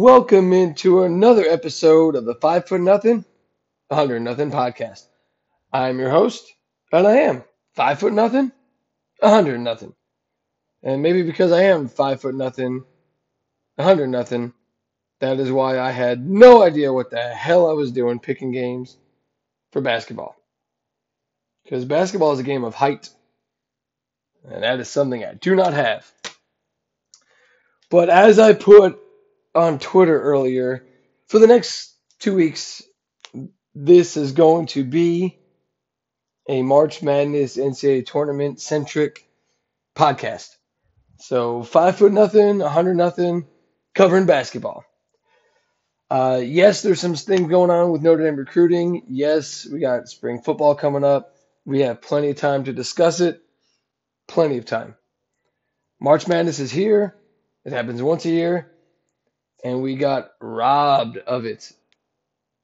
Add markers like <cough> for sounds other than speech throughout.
Welcome into another episode of the Five Foot Nothing, 100 Nothing podcast. I'm your host, and I am five foot nothing, 100 nothing. And maybe because I am five foot nothing, 100 nothing, that is why I had no idea what the hell I was doing picking games for basketball. Because basketball is a game of height, and that is something I do not have. But as I put on Twitter earlier, for the next two weeks, this is going to be a March Madness NCAA tournament centric podcast. So five foot nothing, a hundred nothing, covering basketball. Uh, yes, there's some things going on with Notre Dame recruiting. Yes, we got spring football coming up. We have plenty of time to discuss it. Plenty of time. March Madness is here. It happens once a year. And we got robbed of it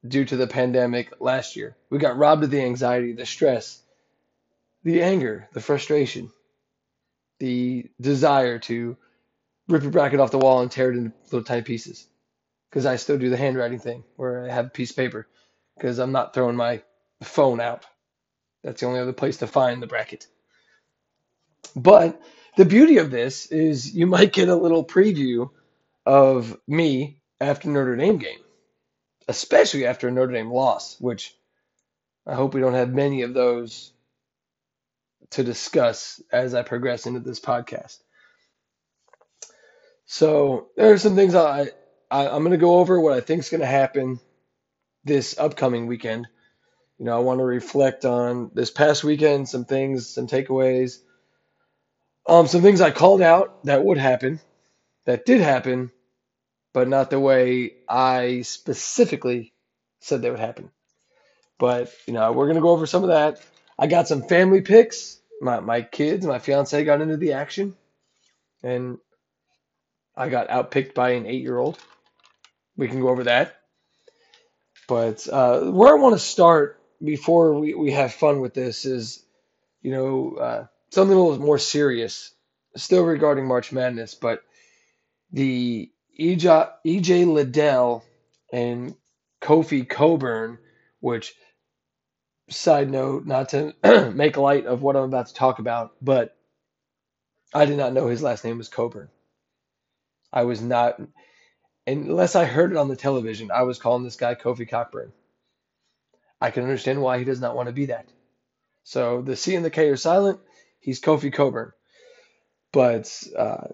due to the pandemic last year. We got robbed of the anxiety, the stress, the anger, the frustration, the desire to rip a bracket off the wall and tear it into little tiny pieces. Because I still do the handwriting thing where I have a piece of paper because I'm not throwing my phone out. That's the only other place to find the bracket. But the beauty of this is you might get a little preview of me after Notre Dame game, especially after a Notre Dame loss, which I hope we don't have many of those to discuss as I progress into this podcast. So there are some things I, I I'm going to go over what I think is going to happen this upcoming weekend. You know, I want to reflect on this past weekend, some things, some takeaways, um, some things I called out that would happen, that did happen, but not the way I specifically said they would happen. But you know, we're gonna go over some of that. I got some family picks. My my kids, my fiance got into the action, and I got outpicked by an eight year old. We can go over that. But uh, where I want to start before we, we have fun with this is, you know, uh, something a little more serious, still regarding March Madness, but the EJ, EJ Liddell and Kofi Coburn, which, side note, not to <clears throat> make light of what I'm about to talk about, but I did not know his last name was Coburn. I was not, unless I heard it on the television, I was calling this guy Kofi Cockburn. I can understand why he does not want to be that. So the C and the K are silent. He's Kofi Coburn. But uh,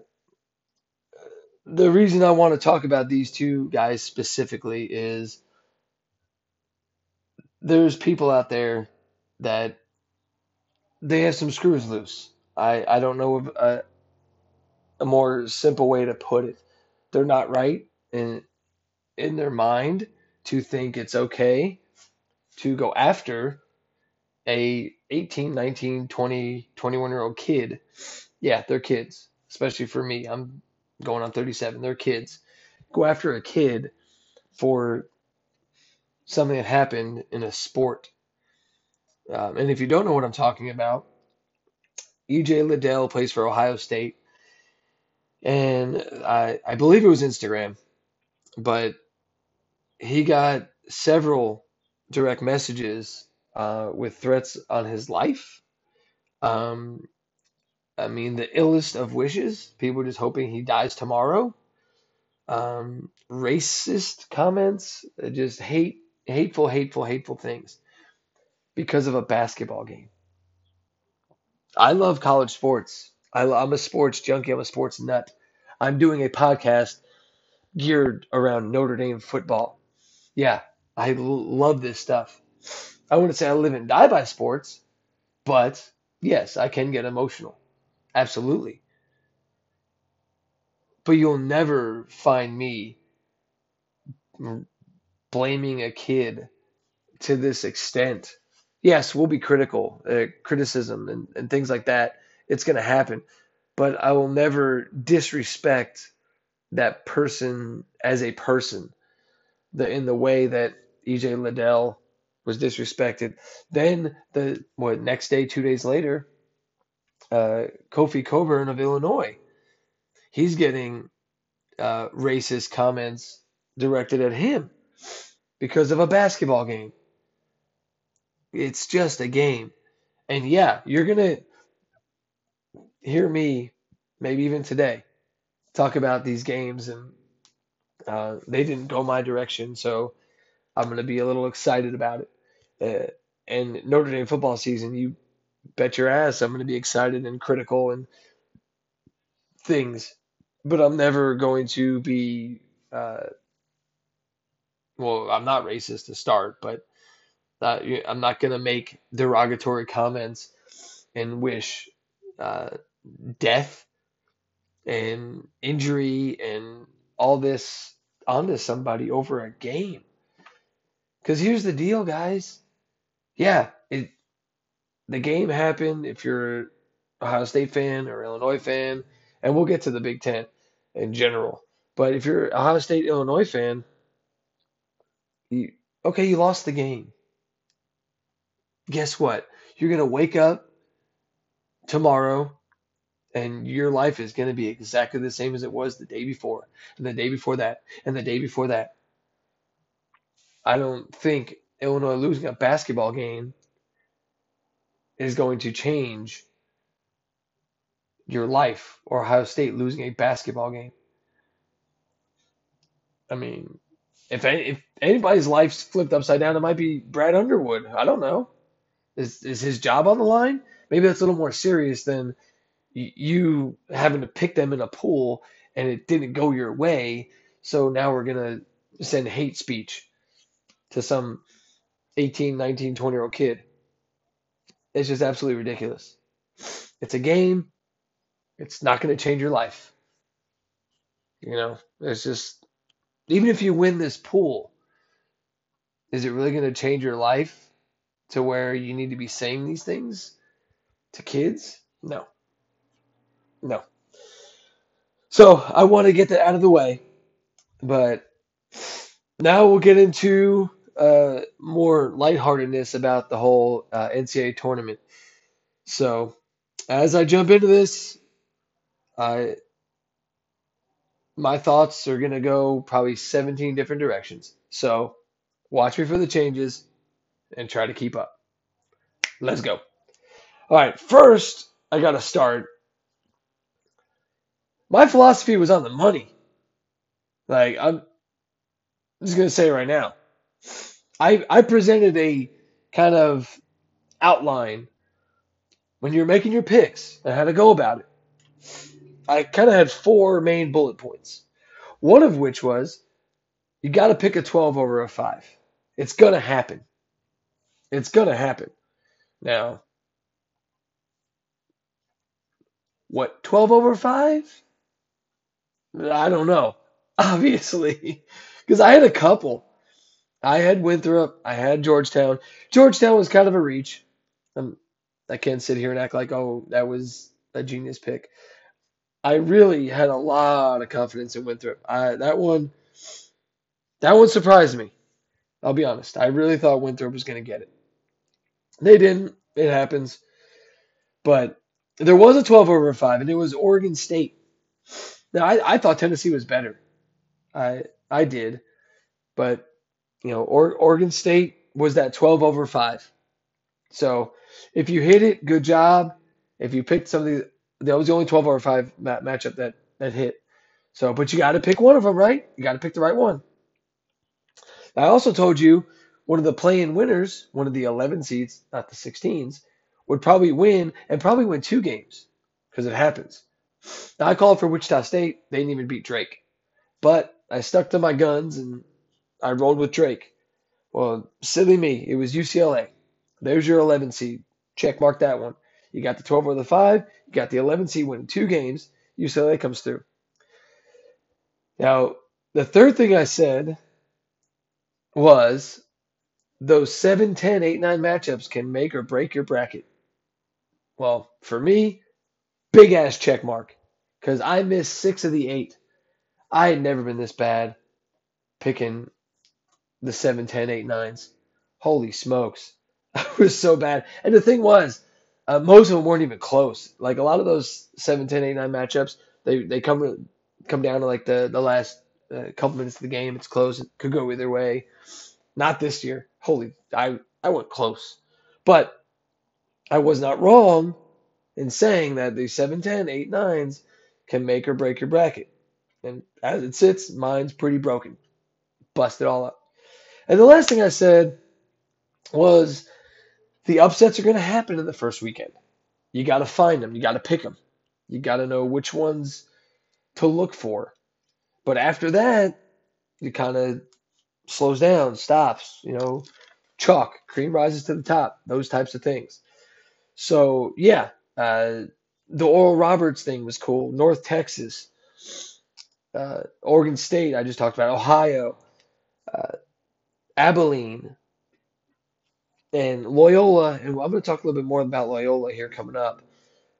the reason I want to talk about these two guys specifically is there's people out there that they have some screws loose. I, I don't know of a, a more simple way to put it. They're not right in in their mind to think it's okay to go after a 18, 19, 20, 21 year old kid. Yeah, they're kids, especially for me. I'm going on 37. They're kids. Go after a kid for something that happened in a sport. Um, and if you don't know what I'm talking about, EJ Liddell plays for Ohio State. And I, I believe it was Instagram, but he got several direct messages uh, with threats on his life. Um, I mean, the illest of wishes. People just hoping he dies tomorrow. Um, racist comments, uh, just hate, hateful, hateful, hateful things because of a basketball game. I love college sports. I, I'm a sports junkie. I'm a sports nut. I'm doing a podcast geared around Notre Dame football. Yeah, I love this stuff. I wouldn't say I live and die by sports, but yes, I can get emotional. Absolutely. But you'll never find me blaming a kid to this extent. Yes, we'll be critical, uh, criticism, and, and things like that. It's going to happen. But I will never disrespect that person as a person the, in the way that EJ Liddell was disrespected. Then the what next day, two days later, uh, Kofi Cockburn of Illinois, he's getting uh, racist comments directed at him because of a basketball game. It's just a game. And yeah, you're going to hear me, maybe even today, talk about these games and uh, they didn't go my direction. So I'm going to be a little excited about it. Uh, and Notre Dame football season, you bet your ass I'm going to be excited and critical and things. But I'm never going to be, uh, well, I'm not racist to start, but uh, I'm not going to make derogatory comments and wish uh, death and injury and all this onto somebody over a game. Because here's the deal, guys. Yeah, the game happened. If you're a Ohio State fan or Illinois fan, and we'll get to the Big Ten in general. But if you're Ohio State Illinois fan, you, okay, you lost the game. Guess what? You're gonna wake up tomorrow, and your life is gonna be exactly the same as it was the day before, and the day before that, and the day before that. I don't think Illinois losing a basketball game is going to change your life or Ohio State losing a basketball game. I mean, if if anybody's life's flipped upside down, it might be Brad Underwood. I don't know. Is is his job on the line? Maybe that's a little more serious than you having to pick them in a pool and it didn't go your way. So now we're gonna send hate speech to some 18, 19, 20 year old kid. It's just absolutely ridiculous. It's a game. It's not going to change your life. You know, it's just, even if you win this pool, is it really going to change your life to where you need to be saying these things to kids? No. No. So I want to get that out of the way. But now we'll get into uh, more lightheartedness about the whole uh, NCAA tournament. So, as I jump into this, I my thoughts are gonna go probably 17 different directions. So, watch me for the changes and try to keep up. Let's go. All right, first I got to start. My philosophy was on the money. Like I'm just gonna say right now I, I presented a kind of outline when you're making your picks and how to go about it. I kind of had four main bullet points. One of which was you got to pick a 12 over a 5. It's going to happen. It's going to happen. Now, what, 12 over 5? I don't know, <laughs> obviously, because I had a couple. I had Winthrop. I had Georgetown. Georgetown was kind of a reach. Um, I can't sit here and act like, oh, that was a genius pick. I really had a lot of confidence in Winthrop. I, that one, that one surprised me. I'll be honest. I really thought Winthrop was going to get it. They didn't. It happens. But there was a 12 over 5, and it was Oregon State. Now, I, I thought Tennessee was better. I I did. But you know, or, Oregon State was that 12 over 5. So if you hit it, good job. If you picked something, that was the only 12 over 5 matchup that, that hit. So, but you got to pick one of them, right? You got to pick the right one. I also told you one of the play-in winners, one of the 11 seeds, not the 16s, would probably win and probably win two games because it happens. Now, I called for Wichita State. They didn't even beat Drake. But I stuck to my guns and I rolled with Drake. Well, silly me. It was UCLA. There's your 11 seed. Check mark that one. You got the 12 or the 5. You got the 11 seed winning two games. UCLA comes through. Now, the third thing I said was those 7, 10, 8, 9 matchups can make or break your bracket. Well, for me, big ass check mark because I missed six of the eight. I had never been this bad picking the 7, 10, 8, 9s. Holy smokes. <laughs> it was so bad. And the thing was, uh, most of them weren't even close. Like a lot of those 7, 10, 8, 9 matchups, they, they come come down to like the, the last a couple minutes of the game. It's close. It could go either way. Not this year. Holy, I I went close, but I was not wrong in saying that the 7, 10, 8, 9s can make or break your bracket. And as it sits, mine's pretty broken. Busted all up. And the last thing I said was the upsets are going to happen in the first weekend. You got to find them. You got to pick them. You got to know which ones to look for. But after that, it kind of slows down, stops, you know, chalk, cream rises to the top, those types of things. So, yeah, uh, the Oral Roberts thing was cool. North Texas, uh, Oregon State, I just talked about, Ohio, uh, Abilene, and Loyola. And I'm going to talk a little bit more about Loyola here coming up.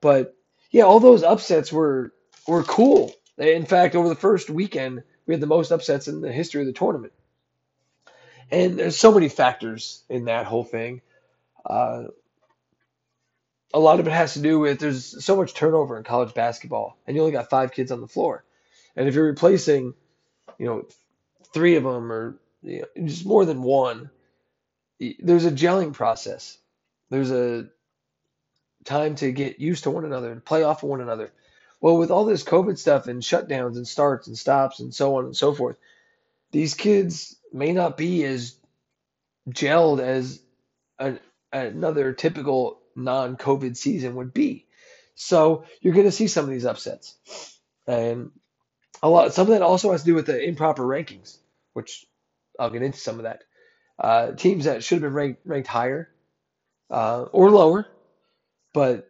But yeah, all those upsets were were cool. In fact, over the first weekend, we had the most upsets in the history of the tournament. And there's so many factors in that whole thing. Uh, a lot of it has to do with there's so much turnover in college basketball, and you only got five kids on the floor. And if you're replacing, you know, three of them or you know, just more than one, there's a gelling process. There's a time to get used to one another and play off of one another. Well, with all this COVID stuff and shutdowns and starts and stops and so on and so forth, these kids may not be as gelled as an, another typical non COVID season would be. So you're going to see some of these upsets. And a lot, some of that also has to do with the improper rankings, which I'll get into some of that. Uh, teams that should have been ranked, ranked higher uh, or lower, but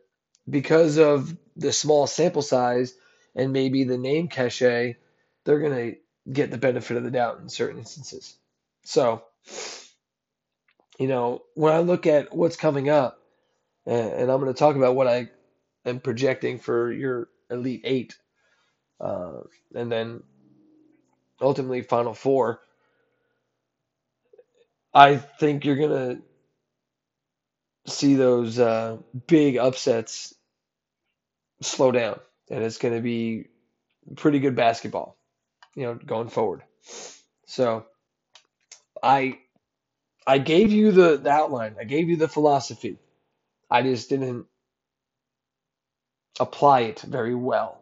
because of the small sample size and maybe the name cachet, they're going to get the benefit of the doubt in certain instances. So, you know, when I look at what's coming up, and, and I'm going to talk about what I am projecting for your Elite Eight, uh, and then ultimately Final Four. I think you're to see those uh, big upsets slow down, and it's to be pretty good basketball, you know, going forward. So, I I gave you the, the outline. I gave you the philosophy. I just didn't apply it very well.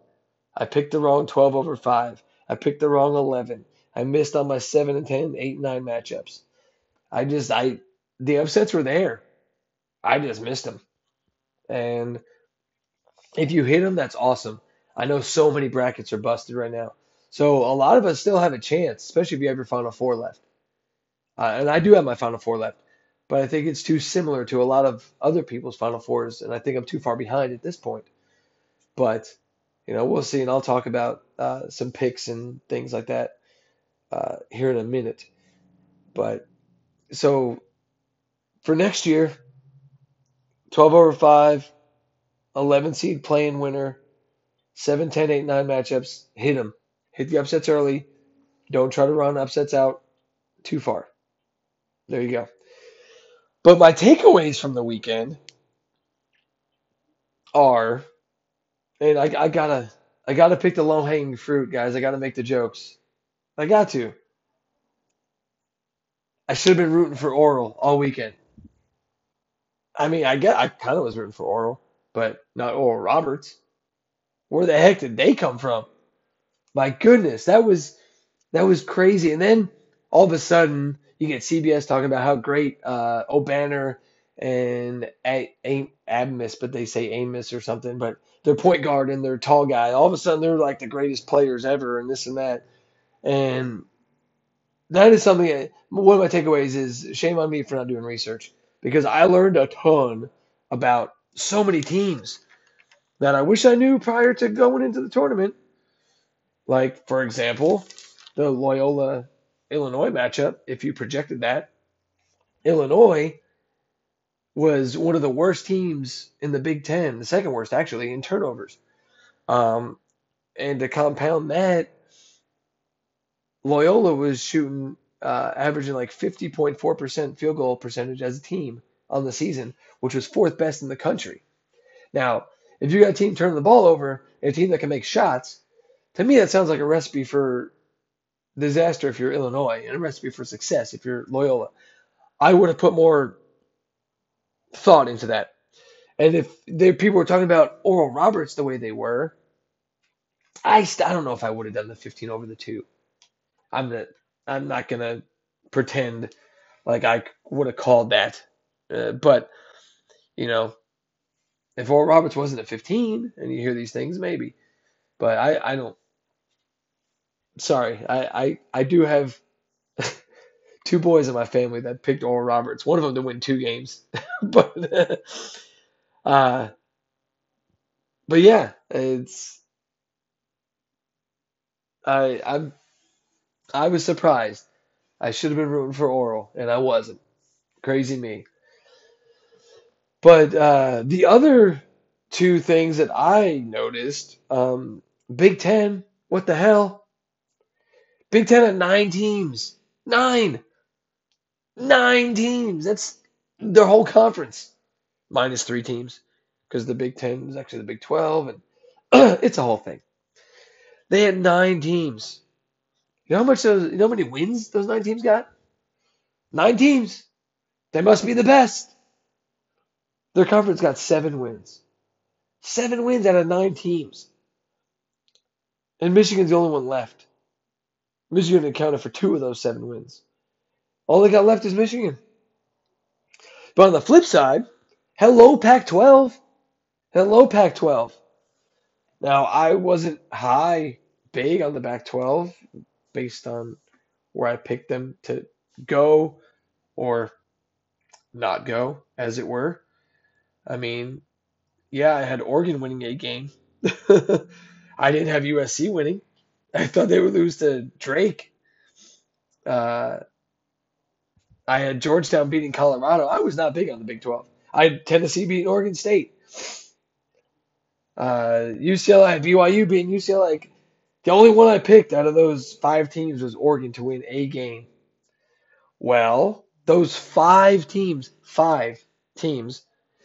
I picked the wrong 12 over 5. I picked the wrong 11. I missed on my 7 and 10, 8 and 9 matchups. I just, I, the upsets were there. I just missed them. And if you hit them, that's awesome. I know so many brackets are busted right now. So a lot of us still have a chance, especially if you have your Final Four left. Uh, and I do have my Final Four left but I think it's too similar to a lot of other people's Final Fours, and I think I'm too far behind at this point. But you know, we'll see, and I'll talk about uh, some picks and things like that uh, here in a minute. But so for next year, 12 over 5, 11 seed play-in winner, 7, 10, 8, 9 matchups. Hit them. Hit the upsets early. Don't try to run upsets out too far. There you go. But my takeaways from the weekend are, and I, I gotta, I gotta pick the low hanging fruit, guys. I gotta make the jokes. I got to. I should have been rooting for Oral all weekend. I mean, I get, I kind of was rooting for Oral, but not Oral Roberts. Where the heck did they come from? My goodness, that was that was crazy. And then all of a sudden, you get CBS talking about how great uh, Obanor and A- A- Amos, but they say Amos or something, but their point guard and their tall guy. All of a sudden, they're like the greatest players ever, and this and that. And that is something. One of my takeaways is shame on me for not doing research because I learned a ton about so many teams that I wish I knew prior to going into the tournament. Like, for example, the Loyola Illinois matchup, if you projected that, Illinois was one of the worst teams in the Big Ten, the second worst actually in turnovers. Um, and to compound that, Loyola was shooting, uh, averaging like 50.4% field goal percentage as a team on the season, which was fourth best in the country. Now, if you got a team turning the ball over, a team that can make shots, to me that sounds like a recipe for disaster if you're Illinois and a recipe for success if you're Loyola. I would have put more thought into that. And if people were talking about Oral Roberts the way they were, I I don't know if I would have done the 15 over the two. I'm not I'm not gonna pretend like I would have called that, uh, but you know, if Oral Roberts wasn't at 15 and you hear these things, maybe. But I I don't. Sorry, I I I do have <laughs> two boys in my family that picked Oral Roberts. One of them to win two games, <laughs> but uh, but yeah, it's I I'm I was surprised. I should have been rooting for Oral, and I wasn't. Crazy me. But uh, the other two things that I noticed, um, Big Ten, what the hell? Big Ten at nine teams, nine, nine teams. That's their whole conference, minus three teams, because the Big Ten is actually the Big Twelve, and <clears throat> it's a whole thing. They had nine teams. You know how much those, you know how many wins those nine teams got? Nine teams. They must be the best. Their conference got seven wins. Seven wins out of nine teams. And Michigan's the only one left. Michigan accounted for two of those seven wins. All they got left is Michigan. But on the flip side, hello Pac 12. Hello Pac 12. Now, I wasn't high, big on the Pac 12 based on where I picked them to go or not go, as it were. I mean, yeah, I had Oregon winning a game. <laughs> I didn't have USC winning. I thought they would lose to Drake. Uh, I had Georgetown beating Colorado. I was not big on the Big 12. I had Tennessee beating Oregon State. Uh, UCLA, BYU beating UCLA. The only one I picked out of those five teams was Oregon to win a game. Well, those five teams, five teams,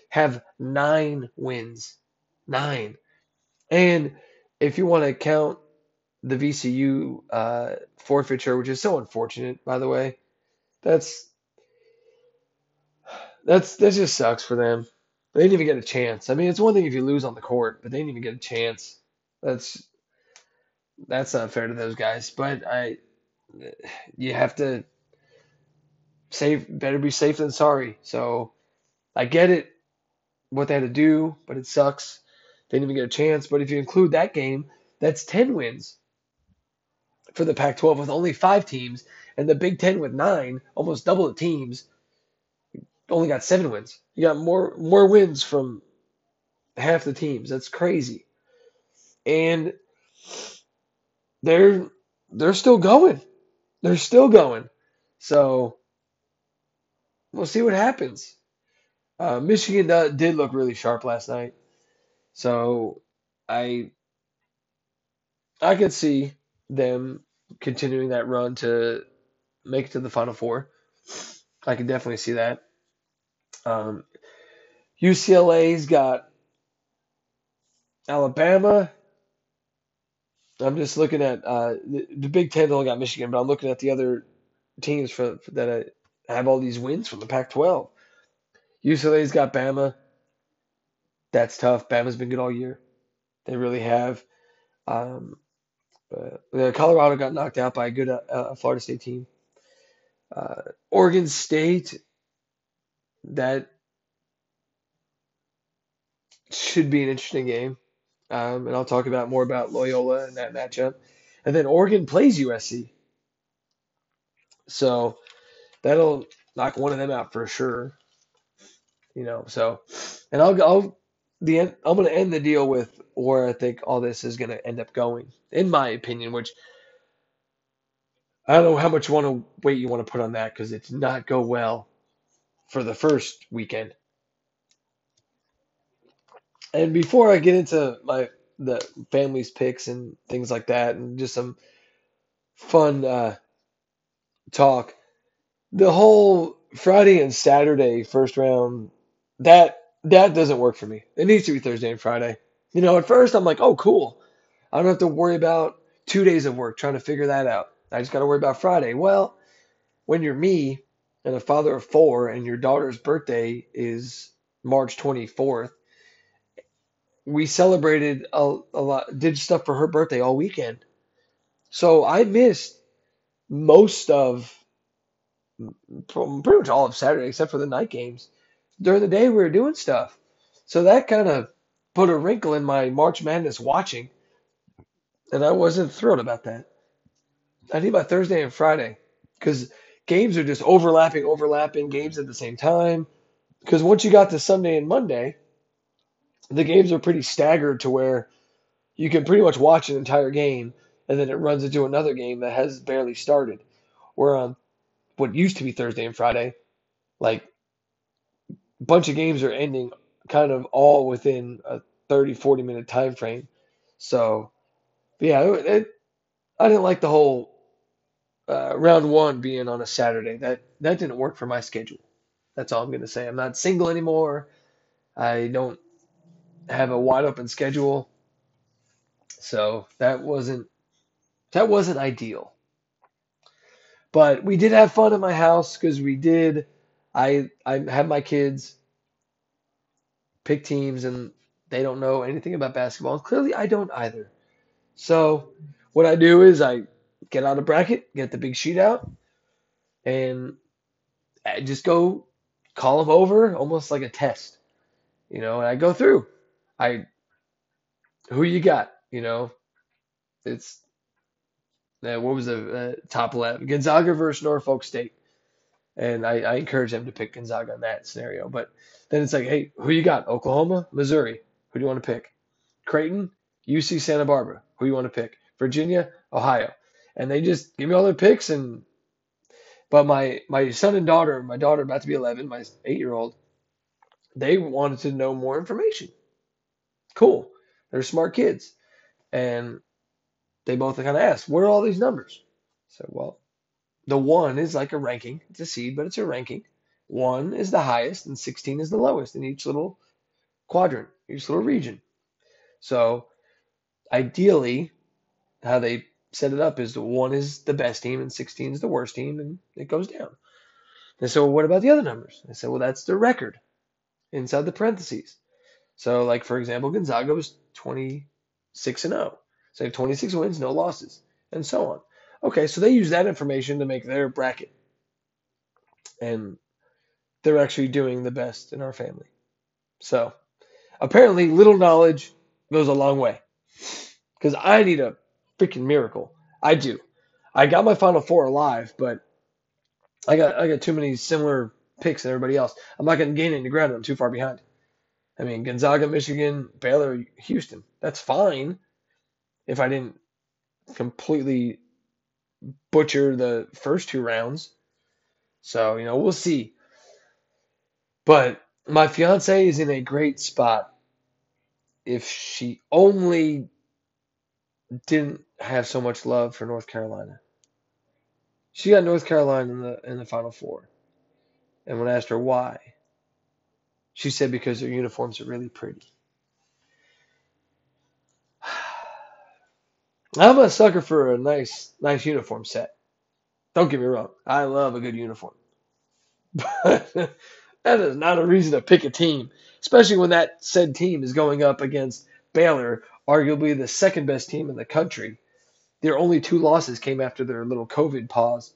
have nine wins. Nine. And if you want to count the VCU uh, forfeiture, which is so unfortunate, by the way, that's that's that just sucks for them. They didn't even get a chance. I mean, it's one thing if you lose on the court, but they didn't even get a chance. That's that's not fair to those guys. But I, you have to save. Better be safe than sorry. So I get it, what they had to do, but it sucks. They didn't even get a chance. But if you include that game, that's ten wins for the Pac-12 with only five teams, and the Big Ten with nine, almost double the teams, only got seven wins. You got more more wins from half the teams. That's crazy. And they're they're still going. They're still going. So we'll see what happens. Uh, Michigan uh, did look really sharp last night, so I I could see them continuing that run to make it to the Final Four. I can definitely see that. Um, UCLA's got Alabama. I'm just looking at uh, the, the Big Ten only got Michigan, but I'm looking at the other teams for, for that have all these wins from the Pac-12. UCLA's got Bama. That's tough. Bama's been good all year. They really have. Um, uh, Colorado got knocked out by a good uh, Florida State team. Uh, Oregon State, that should be an interesting game. Um, and I'll talk about more about Loyola and that matchup. And then Oregon plays USC. So that'll knock one of them out for sure. You know, so and I'll go I'll the end, I'm going to end the deal with where I think all this is going to end up going, in my opinion. Which I don't know how much want to weight you want to put on that because it did not go well for the first weekend. And before I get into my the family's picks and things like that, and just some fun uh, talk, the whole Friday and Saturday first round that that doesn't work for me. It needs to be Thursday and Friday. You know, at first I'm like, oh, cool. I don't have to worry about two days of work trying to figure that out. I just got to worry about Friday. Well, when you're me and a father of four and your daughter's birthday is March 24th, we celebrated a, a lot, did stuff for her birthday all weekend. So I missed most of pretty much all of Saturday except for the night games. During the day, we were doing stuff. So that kind of put a wrinkle in my March Madness watching. And I wasn't thrilled about that. I need my Thursday and Friday because games are just overlapping, overlapping games at the same time. Because once you got to Sunday and Monday, the games are pretty staggered to where you can pretty much watch an entire game and then it runs into another game that has barely started. Where on what used to be Thursday and Friday, like a bunch of games are ending kind of all within a 30, 40 minute time frame. So, yeah, it, it, I didn't like the whole uh, round one being on a Saturday. That that didn't work for my schedule. That's all I'm gonna say. I'm not single anymore. I don't have a wide open schedule, so that wasn't that wasn't ideal. But we did have fun at my house because we did. I I had my kids pick teams and they don't know anything about basketball. And clearly, I don't either. So what I do is I get out a bracket, get the big sheet out, and I just go call them over almost like a test. You know, and I go through. I who you got? You know, it's uh, what was the uh, top left? Gonzaga versus Norfolk State, and I, I encourage them to pick Gonzaga in that scenario. But then it's like, hey, who you got? Oklahoma, Missouri. Who do you want to pick? Creighton, UC Santa Barbara. Who you want to pick? Virginia, Ohio. And they just give me all their picks and but my my son and daughter, my daughter about to be 11, my 8-year-old, they wanted to know more information. Cool. They're smart kids. And they both kind of asked, "What are all these numbers?" So, well, the one is like a ranking. It's a seed, but it's a ranking. One is the highest, and 16 is the lowest in each little quadrant, each little region. So, ideally, how they set it up is the one is the best team, and 16 is the worst team, and it goes down. And so, what about the other numbers? I said, well, that's the record inside the parentheses. So, like for example, Gonzaga was 26 and 0. So they have 26 wins, no losses, and so on. Okay, so they use that information to make their bracket. And they're actually doing the best in our family. So apparently, little knowledge goes a long way. Because I need a freaking miracle. I do. I got my final four alive, but I got I got too many similar picks than everybody else. I'm not going to gain any ground. I'm too far behind. I mean, Gonzaga, Michigan, Baylor, Houston. That's fine if I didn't completely butcher the first two rounds. So, you know, we'll see. But my fiance is in a great spot if she only didn't have so much love for North Carolina. She got North Carolina in the in the final four. And when I asked her why, she said because their uniforms are really pretty. <sighs> I'm a sucker for a nice, nice uniform set. Don't get me wrong. I love a good uniform. <laughs> But that is not a reason to pick a team, especially when that said team is going up against Baylor, arguably the second best team in the country. Their only two losses came after their little COVID pause.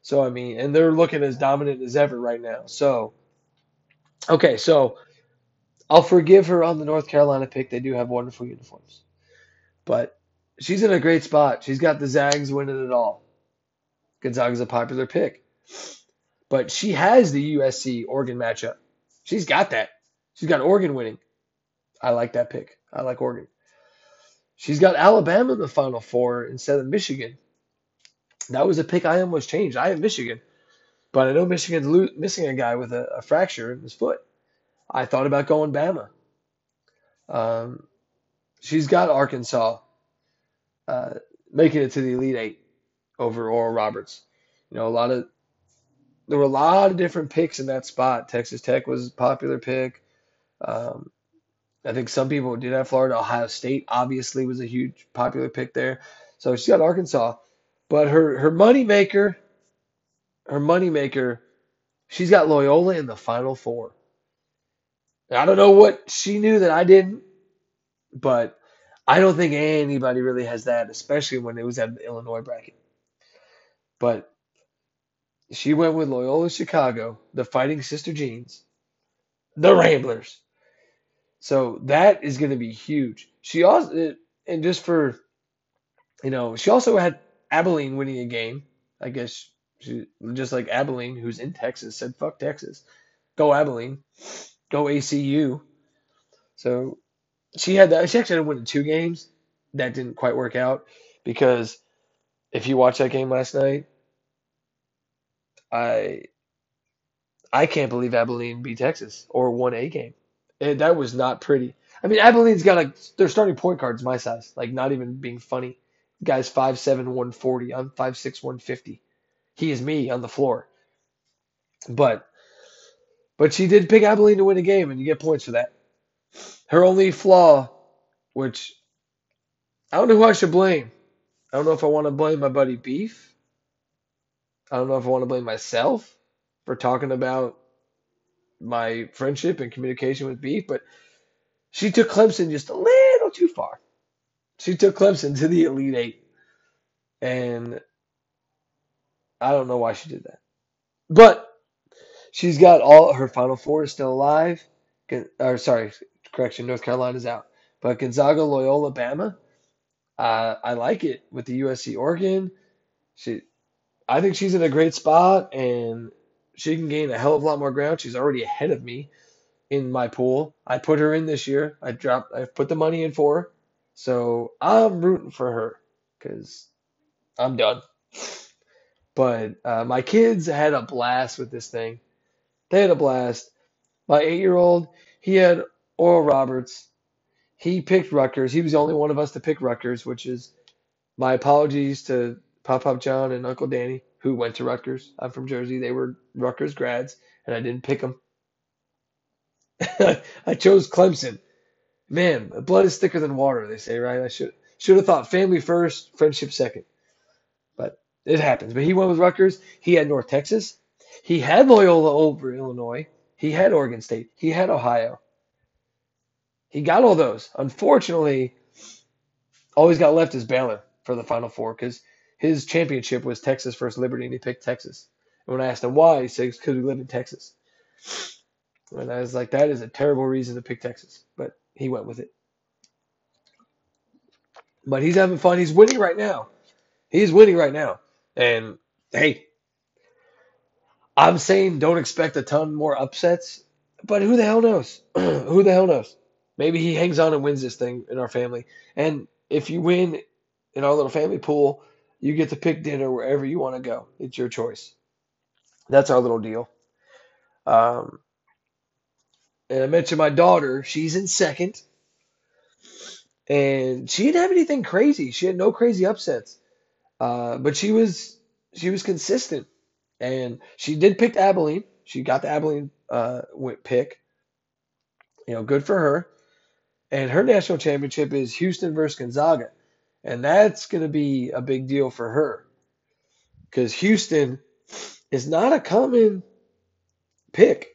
So, I mean, and they're looking as dominant as ever right now. So, okay, so I'll forgive her on the North Carolina pick. They do have wonderful uniforms. But she's in a great spot. She's got the Zags winning it all. Gonzaga's a popular pick. But she has the USC Oregon matchup. She's got that. She's got Oregon winning. I like that pick. I like Oregon. She's got Alabama in the Final Four instead of Michigan. That was a pick I almost changed. I have Michigan, but I know Michigan's lo- missing a guy with a, a, fracture in his foot. I thought about going Bama. Um, she's got Arkansas uh, making it to the Elite Eight over Oral Roberts. You know, a lot of there were a lot of different picks in that spot. Texas Tech was a popular pick. Um, I think some people did have Florida. Ohio State obviously was a huge popular pick there. So she's got Arkansas. But her her money maker, her money maker, she's got Loyola in the Final Four. I don't know what she knew that I didn't, but I don't think anybody really has that, especially when it was at the Illinois bracket. But she went with Loyola Chicago, the Fighting Sister Jeans, the Ramblers. So that is going to be huge. She also, and just for, you know, she also had Abilene winning a game. I guess she, just like Abilene, who's in Texas, said, fuck Texas. Go Abilene. Go ACU. So she had that. She actually had to two games. That didn't quite work out because if you watch that game last night, I I can't believe Abilene beat Texas or won a game. And that was not pretty. I mean, Abilene's got like their starting point guards my size, like not even being funny. The guy's 5'7", 140. I'm 5'6", 150. He is me on the floor. But but she did pick Abilene to win a game, and you get points for that. Her only flaw, which I don't know who I should blame. I don't know if I want to blame my buddy Beef. I don't know if I want to blame myself for talking about my friendship and communication with Beef, but she took Clemson just a little too far. She took Clemson to the Elite Eight. And I don't know why she did that. But she's got all her Final Four is still alive. Or sorry, correction, North Carolina's out. But Gonzaga, Loyola, Bama, uh, I like it with the USC Oregon. She, I think she's in a great spot, and she can gain a hell of a lot more ground. She's already ahead of me in my pool. I put her in this year. I dropped. I put the money in for her, so I'm rooting for her because I'm done. <laughs> But uh, my kids had a blast with this thing. They had a blast. My eight-year-old, he had Oral Roberts. He picked Rutgers. He was the only one of us to pick Rutgers, which is my apologies to Pop Pop John and Uncle Danny, who went to Rutgers. I'm from Jersey. They were Rutgers grads, and I didn't pick them. <laughs> I chose Clemson. Man, blood is thicker than water, they say, right? I should should have thought family first, friendship second. It happens. But he went with Rutgers. He had North Texas. He had Loyola over Illinois. He had Oregon State. He had Ohio. He got all those. Unfortunately, all he's got left is Baylor for the Final Four because his championship was Texas First Liberty, and he picked Texas. And when I asked him why, he said because we live in Texas. And I was like, that is a terrible reason to pick Texas, but he went with it. But he's having fun. He's winning right now. He's winning right now. And hey, I'm saying don't expect a ton more upsets, but who the hell knows? <clears throat> who the hell knows? Maybe he hangs on and wins this thing in our family. And if you win in our little family pool, you get to pick dinner wherever you want to go. It's your choice. That's our little deal. Um, and I mentioned my daughter. She's in second. And she didn't have anything crazy. She had no crazy upsets. Uh, but she was she was consistent. And she did pick Abilene. She got the Abilene uh, pick. You know, good for her. And her national championship is Houston versus Gonzaga. And that's going to be a big deal for her. Because Houston is not a common pick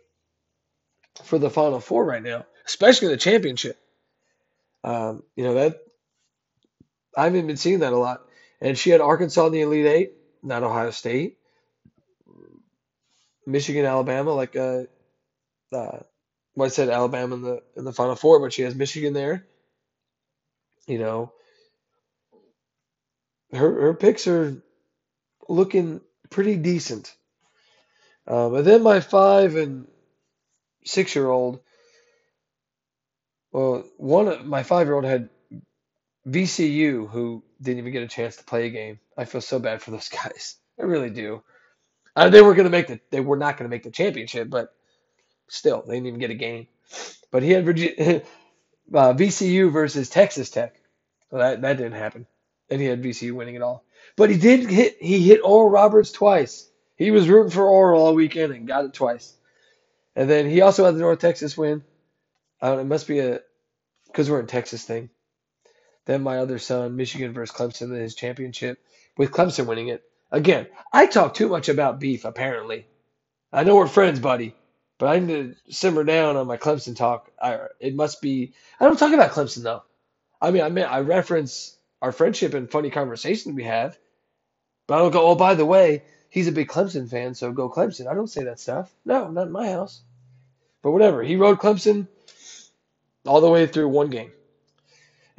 for the Final Four right now, especially the championship. Um, you know that I haven't been seeing that a lot. And she had Arkansas in the Elite Eight, not Ohio State. Michigan, Alabama, like uh, uh, well, I said Alabama in the in the Final Four, but she has Michigan there. You know, her her picks are looking pretty decent. Um, and then my five and six year old, well, one my five year old had VCU who didn't even get a chance to play a game. I feel so bad for those <laughs> guys. I really do. Uh, they were going to make the they were not going to make the championship, but still they didn't even get a game. But he had Virginia, <laughs> uh, VCU versus Texas Tech. That that didn't happen, and he had VCU winning it all. But he did hit he hit Oral Roberts twice. He was rooting for Oral all weekend and got it twice. And then he also had the North Texas win. It must be a because we're in Texas thing. Then my other son, Michigan versus Clemson in his championship, with Clemson winning it. Again, I talk too much about beef, apparently. I know we're friends, buddy, but I need to simmer down on my Clemson talk. I, it must be. I don't talk about Clemson though. I mean, I mean, I reference our friendship and funny conversations we have, but I don't go. Oh, by the way, he's a big Clemson fan, so go Clemson. I don't say that stuff. No, not in my house. But whatever. He rode Clemson all the way through one game,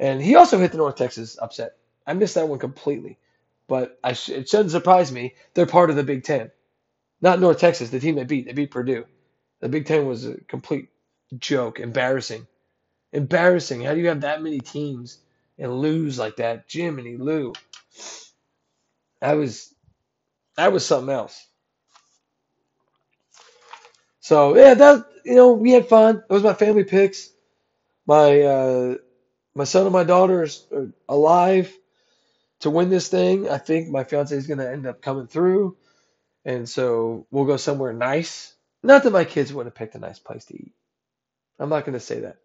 and he also hit the North Texas upset. I missed that one completely, but sh- it shouldn't surprise me. They're part of the Big Ten, not North Texas, the team they beat. They beat Purdue. The Big Ten was a complete joke, embarrassing, embarrassing. How do you have that many teams and lose like that, Jiminy Lou? That was that was something else. So yeah, that you know we had fun. It was my family picks. My uh, my son and my daughter are alive to win this thing. I think my fiance is going to end up coming through, and so we'll go somewhere nice. Not that my kids wouldn't have picked a nice place to eat. I'm not going to say that,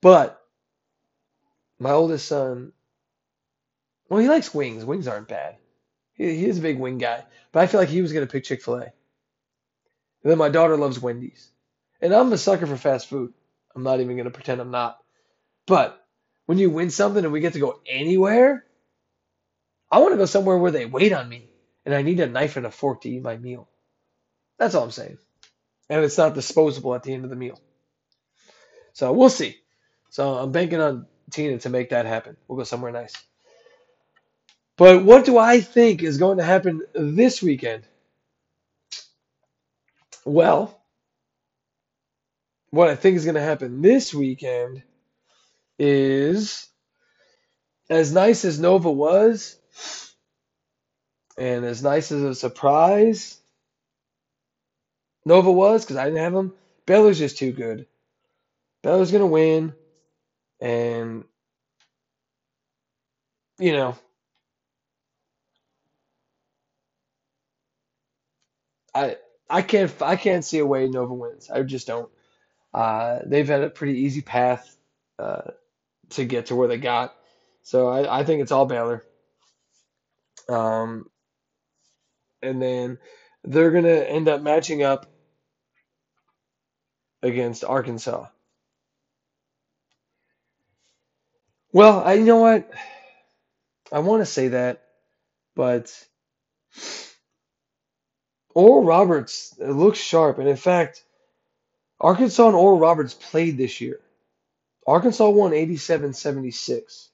but my oldest son, well, he likes wings. Wings aren't bad. He, he is a big wing guy, but I feel like he was going to pick Chick Fil A. And then my daughter loves Wendy's, and I'm a sucker for fast food. I'm not even going to pretend I'm not. But when you win something and we get to go anywhere, I want to go somewhere where they wait on me and I need a knife and a fork to eat my meal. That's all I'm saying. And it's not disposable at the end of the meal. So we'll see. So I'm banking on Tina to make that happen. We'll go somewhere nice. But what do I think is going to happen this weekend? Well, what I think is going to happen this weekend is as nice as Nova was, and as nice as a surprise Nova was, because I didn't have them, Baylor's just too good. Baylor's going to win, and, you know, I I can't I can't see a way Nova wins. I just don't. Uh, they've had a pretty easy path uh, to get to where they got, so I, I think it's all Baylor. Um, and then they're gonna end up matching up against Arkansas. Well, I you know what? I want to say that, but Oral Roberts looks sharp, and in fact, Arkansas and Oral Roberts played this year. Arkansas won 87-76.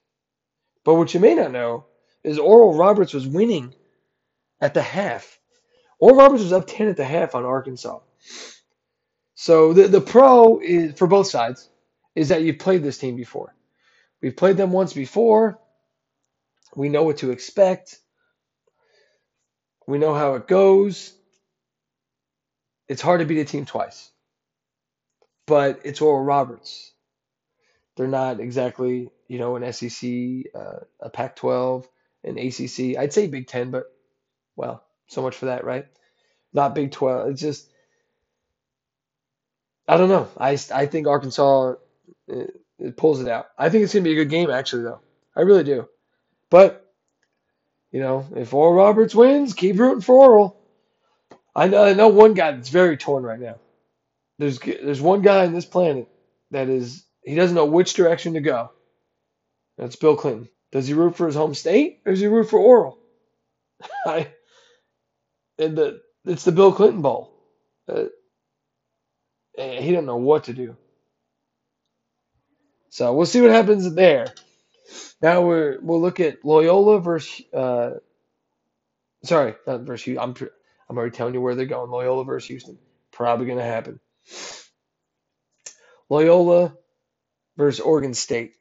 But what you may not know is Oral Roberts was winning at the half. Oral Roberts was up 10 at the half on Arkansas. So the the pro is for both sides is that you've played this team before. We've played them once before. We know what to expect. We know how it goes. It's hard to beat a team twice. But it's Oral Roberts. They're not exactly, you know, an SEC, uh, a Pac 12, an ACC. I'd say Big 10, but, well, so much for that, right? Not Big 12. It's just, I don't know. I, I think Arkansas it, it pulls it out. I think it's to be a good game, actually, though. I really do. But, you know, if Oral Roberts wins, keep rooting for Oral. I know, I know one guy that's very torn right now. There's there's one guy on this planet that is he doesn't know which direction to go. That's Bill Clinton. Does he root for his home state or does he root for Oral? <laughs> I and the it's the Bill Clinton Bowl. Uh, he don't know what to do. So we'll see what happens there. Now we're we'll look at Loyola versus uh, sorry not versus I'm I'm already telling you where they're going. Loyola versus Houston probably going to happen. Loyola versus Oregon State.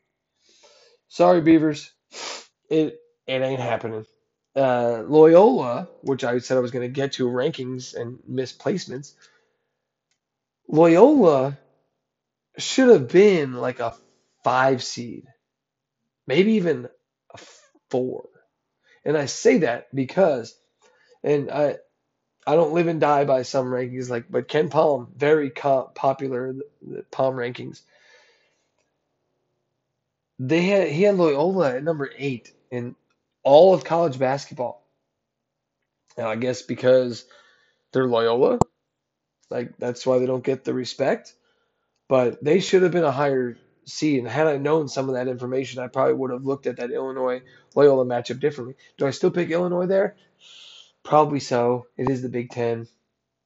Sorry, Beavers, it it ain't happening. Uh, Loyola, which I said I was going to get to rankings and misplacements, Loyola should have been like a five seed, maybe even a four. And I say that because, and I I don't live and die by some rankings like, but Ken Pom, very co- popular the, Pom rankings. They had he had Loyola at number eight, in all of college basketball. Now, I guess because they're Loyola, like that's why they don't get the respect. But they should have been a higher seed. And had I known some of that information, I probably would have looked at that Illinois Loyola matchup differently. Do I still pick Illinois there? Probably so. It is the Big Ten.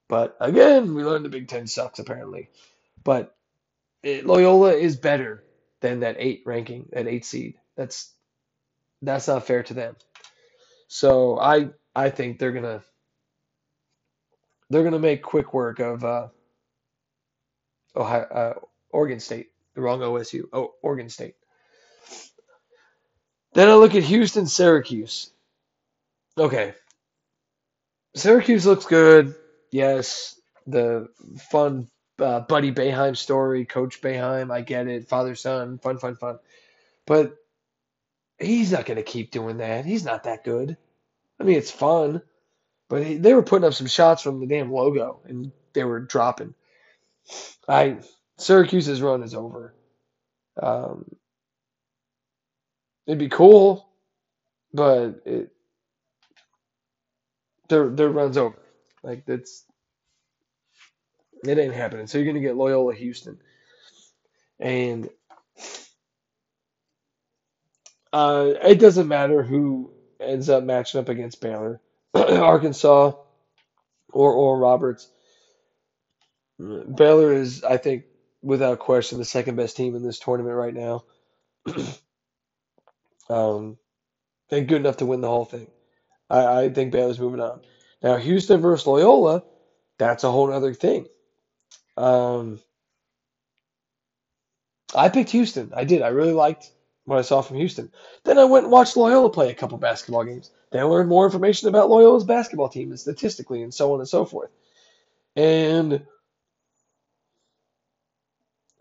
But again, we learned the Big Ten sucks apparently. But it, Loyola is better than that eight ranking, that eight seed. That's that's not fair to them. So I I think they're gonna they're gonna make quick work of uh, Ohio, uh, Oregon State. The wrong OSU. Oh, Oregon State. Then I look at Houston, Syracuse. Okay. Syracuse looks good. Yes, the fun uh, Buddy Boeheim story, Coach Boeheim. I get it. Father son, fun, fun, fun. But he's not going to keep doing that. He's not that good. I mean, it's fun, but he, they were putting up some shots from the damn logo, and they were dropping. I Syracuse's run is over. Um, it'd be cool, but it their their run's over. Like that's it ain't happening. So you're gonna get Loyola Houston, and uh, it doesn't matter who ends up matching up against Baylor, <clears throat> Arkansas, or or Roberts. Baylor is, I think, without question, the second best team in this tournament right now. <clears throat> um, and good enough to win the whole thing. I, I think Baylor's moving on. Now, Houston versus Loyola, that's a whole other thing. Um, I picked Houston. I did. I really liked what I saw from Houston. Then I went and watched Loyola play a couple basketball games. Then I learned more information about Loyola's basketball team and statistically and so on and so forth. And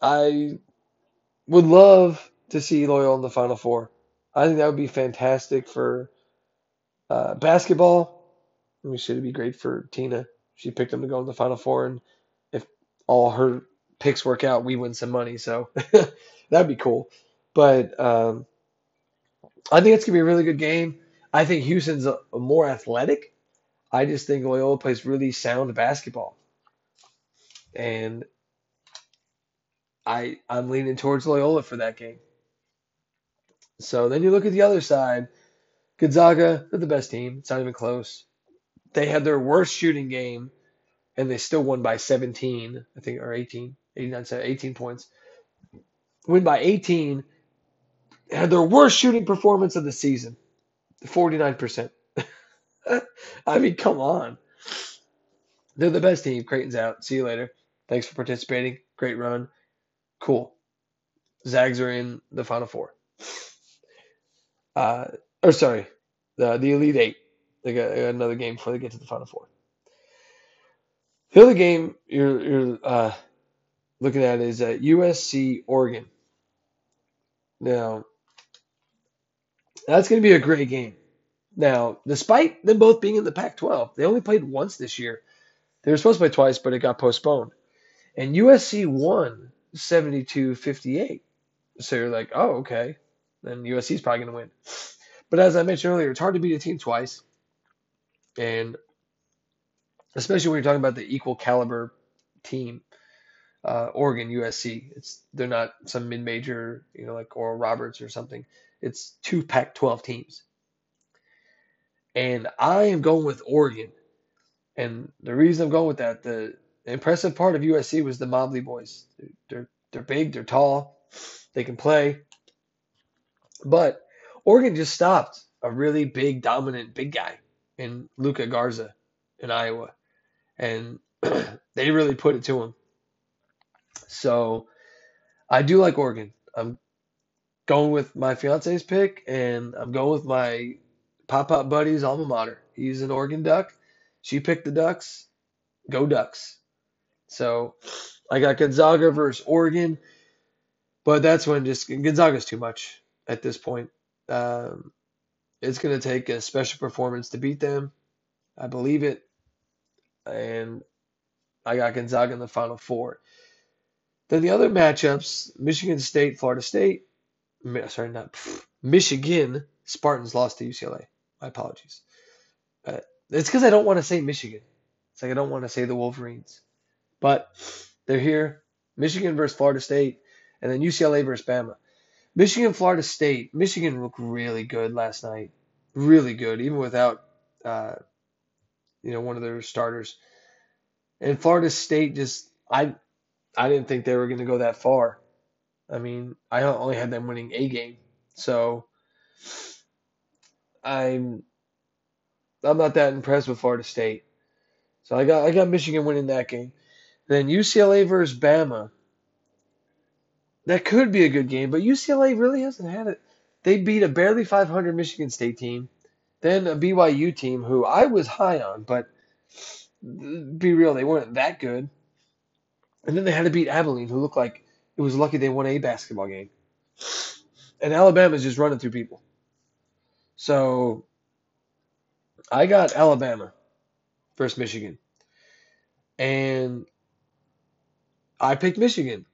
I would love to see Loyola in the Final Four. I think that would be fantastic for uh, basketball. I mean, should it be great for Tina? She picked them to go in the Final Four, and all her picks work out, we win some money. So <laughs> that'd be cool. But um, I think it's gonna be a really good game. I think Houston's a, a more athletic. I just think Loyola plays really sound basketball, and I I'm leaning towards Loyola for that game. So then you look at the other side. Gonzaga, they're the best team. It's not even close. They had their worst shooting game, and they still won by 17, I think, or 18, 89, 18 points. Win by 18. Had their worst shooting performance of the season, 49%. <laughs> I mean, come on. They're the best team. Creighton's out. See you later. Thanks for participating. Great run. Cool. Zags are in the Final Four. Uh, or sorry, the the Elite Eight. They got, they got another game before they get to the Final Four. The other game you're you're uh, looking at is uh, USC Oregon. Now, that's going to be a great game. Now, despite them both being in the Pac-12, they only played once this year. They were supposed to play twice, but it got postponed. And USC won 72-58. So you're like, oh, okay. Then USC is probably going to win. But as I mentioned earlier, it's hard to beat a team twice. And especially when you're talking about the equal caliber team, uh, Oregon, USC. It's they're not some mid-major, you know, like Oral Roberts or something. It's two Pac-12 teams, and I am going with Oregon. And the reason I'm going with that, the, the impressive part of USC was the Mobley boys. They're, they're they're big, they're tall, they can play, but Oregon just stopped a really big, dominant, big guy in Luka Garza in Iowa, and <clears throat> they really put it to him. So I do like Oregon. I'm going with my fiance's pick, and I'm going with my pop pop buddy's alma mater. He's an Oregon Duck. She picked the Ducks. Go Ducks. So I got Gonzaga versus Oregon, but that's when just Gonzaga's too much at this point. Um, it's going to take a special performance to beat them. I believe it. And I got Gonzaga in the final four. Then the other matchups Michigan State, Florida State. Sorry, not. Michigan Spartans lost to UCLA. My apologies. Uh, it's because I don't want to say Michigan. It's like I don't want to say the Wolverines. But they're here. Michigan versus Florida State, and then UCLA versus Bama. Michigan, Florida State. Michigan looked really good last night. Really good, even without, uh, you know, one of their starters. And Florida State just, I, I didn't think they were going to go that far. I mean, I only had them winning a game, so I'm, I'm not that impressed with Florida State. So I got, I got Michigan winning that game. Then UCLA versus Bama. That could be a good game, but UCLA really hasn't had it. They beat a barely 500 Michigan State team, then a BYU team who I was high on, but be real, they weren't that good. And then they had to beat Abilene, who looked like it was lucky they won a basketball game. And Alabama's just running through people. So I got Alabama versus Michigan. And I picked Michigan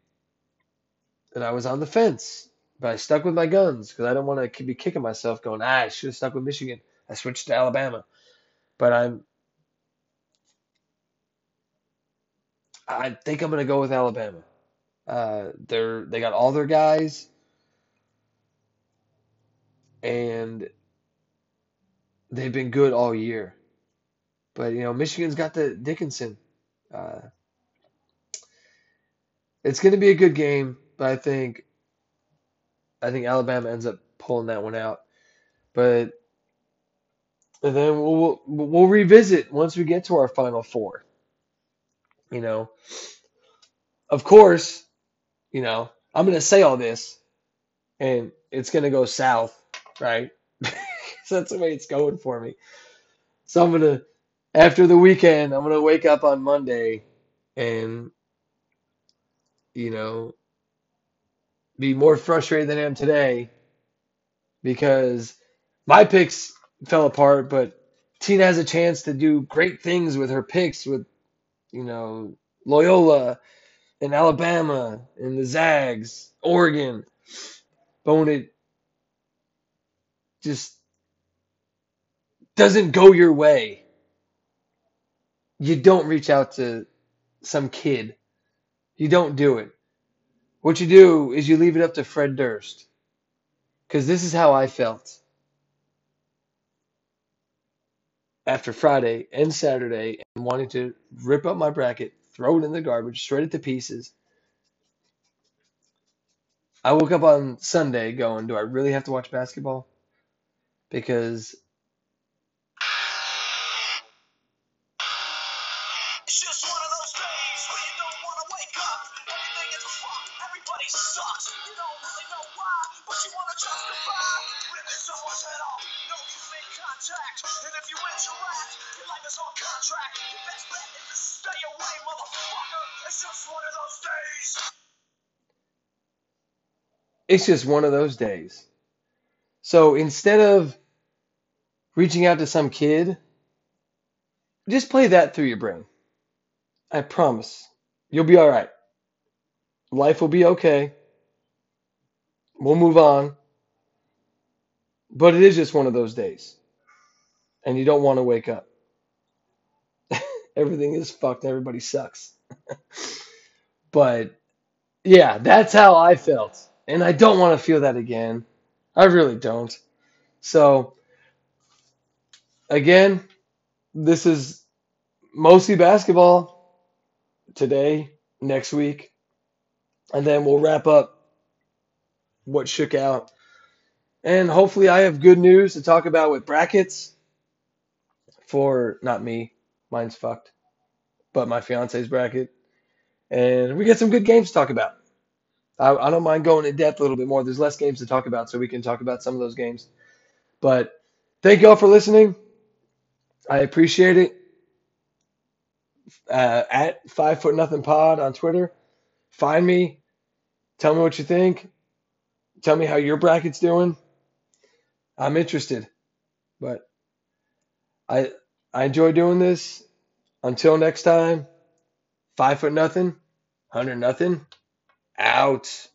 and I was on the fence, but I stuck with my guns because I don't want to be kicking myself going, ah, I should have stuck with Michigan. I switched to Alabama, but I'm. I think I'm gonna go with Alabama. Uh, they're they got all their guys, and they've been good all year. But you know, Michigan's got the Dickinson. Uh, it's to be a good game but I think I think Alabama ends up pulling that one out. But and then we'll we'll revisit once we get to our final four. You know, of course, you know I'm gonna say all this, and it's gonna go south, right? so <laughs> that's the way it's going for me. So I'm gonna after the weekend, I'm gonna wake up on Monday, and you know be more frustrated than I am today because my picks fell apart, but Tina has a chance to do great things with her picks with, you know, Loyola and Alabama and the Zags, Oregon. But when it just doesn't go your way, you don't reach out to some kid. You don't do it. What you do is you leave it up to Fred Durst. Because this is how I felt after Friday and Saturday and wanting to rip up my bracket, throw it in the garbage, shred it to pieces. I woke up on Sunday going, do I really have to watch basketball? Because it's just one of those days. So instead of reaching out to some kid, just play that through your brain. I promise. You'll be all right. Life will be okay. We'll move on. But it is just one of those days. And you don't want to wake up. <laughs> Everything is fucked. Everybody sucks. <laughs> but yeah, that's how I felt. And I don't want to feel that again. I really don't. So, again, this is mostly basketball today, next week. And then we'll wrap up what shook out. And hopefully, I have good news to talk about with brackets for not me, mine's fucked, but my fiance's bracket. And we get some good games to talk about. I, I don't mind going in depth a little bit more. There's less games to talk about, so we can talk about some of those games. But thank you all for listening. I appreciate it. Uh, at five foot nothing pod on Twitter. Find me. Tell me what you think. Tell me how your bracket's doing. I'm interested. But I I enjoy doing this. Until next time, five foot nothing, hundred nothing out